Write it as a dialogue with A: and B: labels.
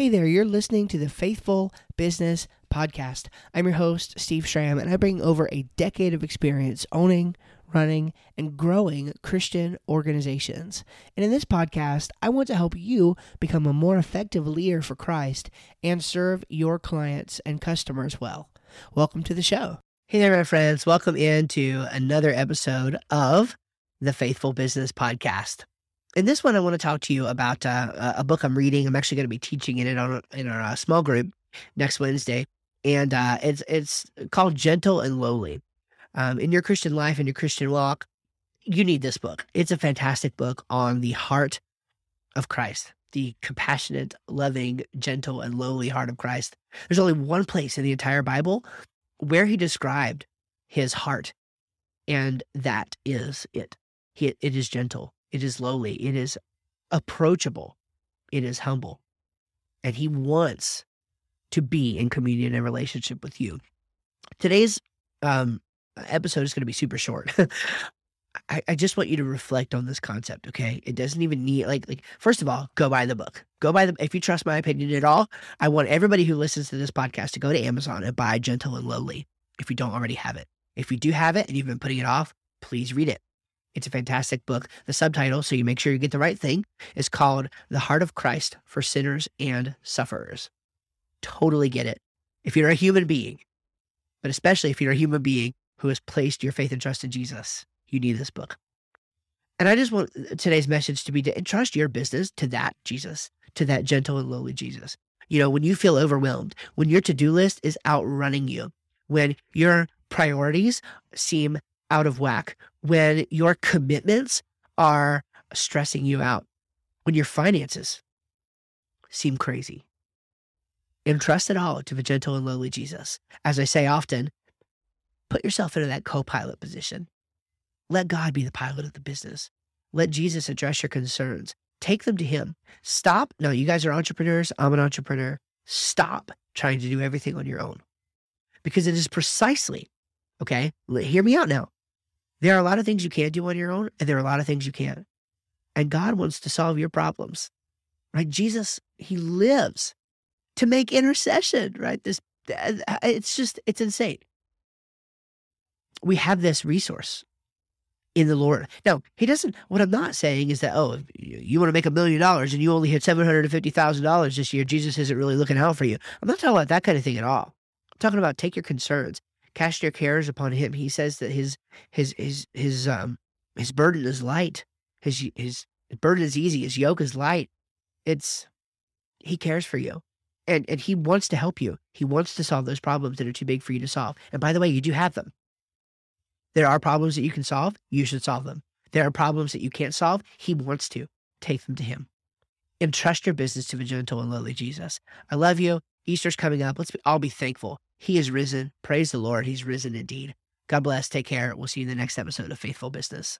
A: Hey there, you're listening to the Faithful Business Podcast. I'm your host, Steve Schramm, and I bring over a decade of experience owning, running, and growing Christian organizations. And in this podcast, I want to help you become a more effective leader for Christ and serve your clients and customers well. Welcome to the show. Hey there, my friends. Welcome into another episode of the Faithful Business Podcast. In this one, I want to talk to you about uh, a book I'm reading. I'm actually going to be teaching in it on in our uh, small group next Wednesday, and uh, it's it's called Gentle and Lowly. Um, in your Christian life and your Christian walk, you need this book. It's a fantastic book on the heart of Christ, the compassionate, loving, gentle, and lowly heart of Christ. There's only one place in the entire Bible where he described his heart, and that is it. He, it is gentle it is lowly. It is approachable. It is humble. And he wants to be in communion and relationship with you. Today's um, episode is going to be super short. I, I, just want you to reflect on this concept, okay? It doesn't even need like like first of all, go buy the book. Go buy the if you trust my opinion at all, I want everybody who listens to this podcast to go to Amazon and buy Gentle and Lowly if you don't already have it. If you do have it and you've been putting it off, please read it. It's a fantastic book. The subtitle, so you make sure you get the right thing, is called The Heart of Christ for Sinners and Sufferers. Totally get it. If you're a human being, but especially if you're a human being who has placed your faith and trust in Jesus, you need this book. And I just want uh, today's message to be to entrust your business to that Jesus, to that gentle and lowly Jesus. You know, when you feel overwhelmed, when your to do list is outrunning you, when your priorities seem out of whack, when your commitments are stressing you out, when your finances seem crazy. Entrust it all to the gentle and lowly Jesus. As I say often, put yourself into that co pilot position. Let God be the pilot of the business. Let Jesus address your concerns. Take them to Him. Stop. No, you guys are entrepreneurs. I'm an entrepreneur. Stop trying to do everything on your own because it is precisely, okay, hear me out now. There are a lot of things you can't do on your own, and there are a lot of things you can't. And God wants to solve your problems, right? Jesus, He lives to make intercession, right? This, uh, it's just, it's insane. We have this resource in the Lord. Now, He doesn't, what I'm not saying is that, oh, you want to make a million dollars and you only hit $750,000 this year, Jesus isn't really looking out for you. I'm not talking about that kind of thing at all. I'm talking about take your concerns cast your cares upon him. He says that his his his his um his burden is light. His his burden is easy. His yoke is light. It's he cares for you. And and he wants to help you. He wants to solve those problems that are too big for you to solve. And by the way, you do have them. There are problems that you can solve. You should solve them. There are problems that you can't solve. He wants to. Take them to him. Entrust your business to the gentle and lowly Jesus. I love you. Easter's coming up. Let's be, all be thankful he is risen. Praise the Lord. He's risen indeed. God bless. Take care. We'll see you in the next episode of Faithful Business.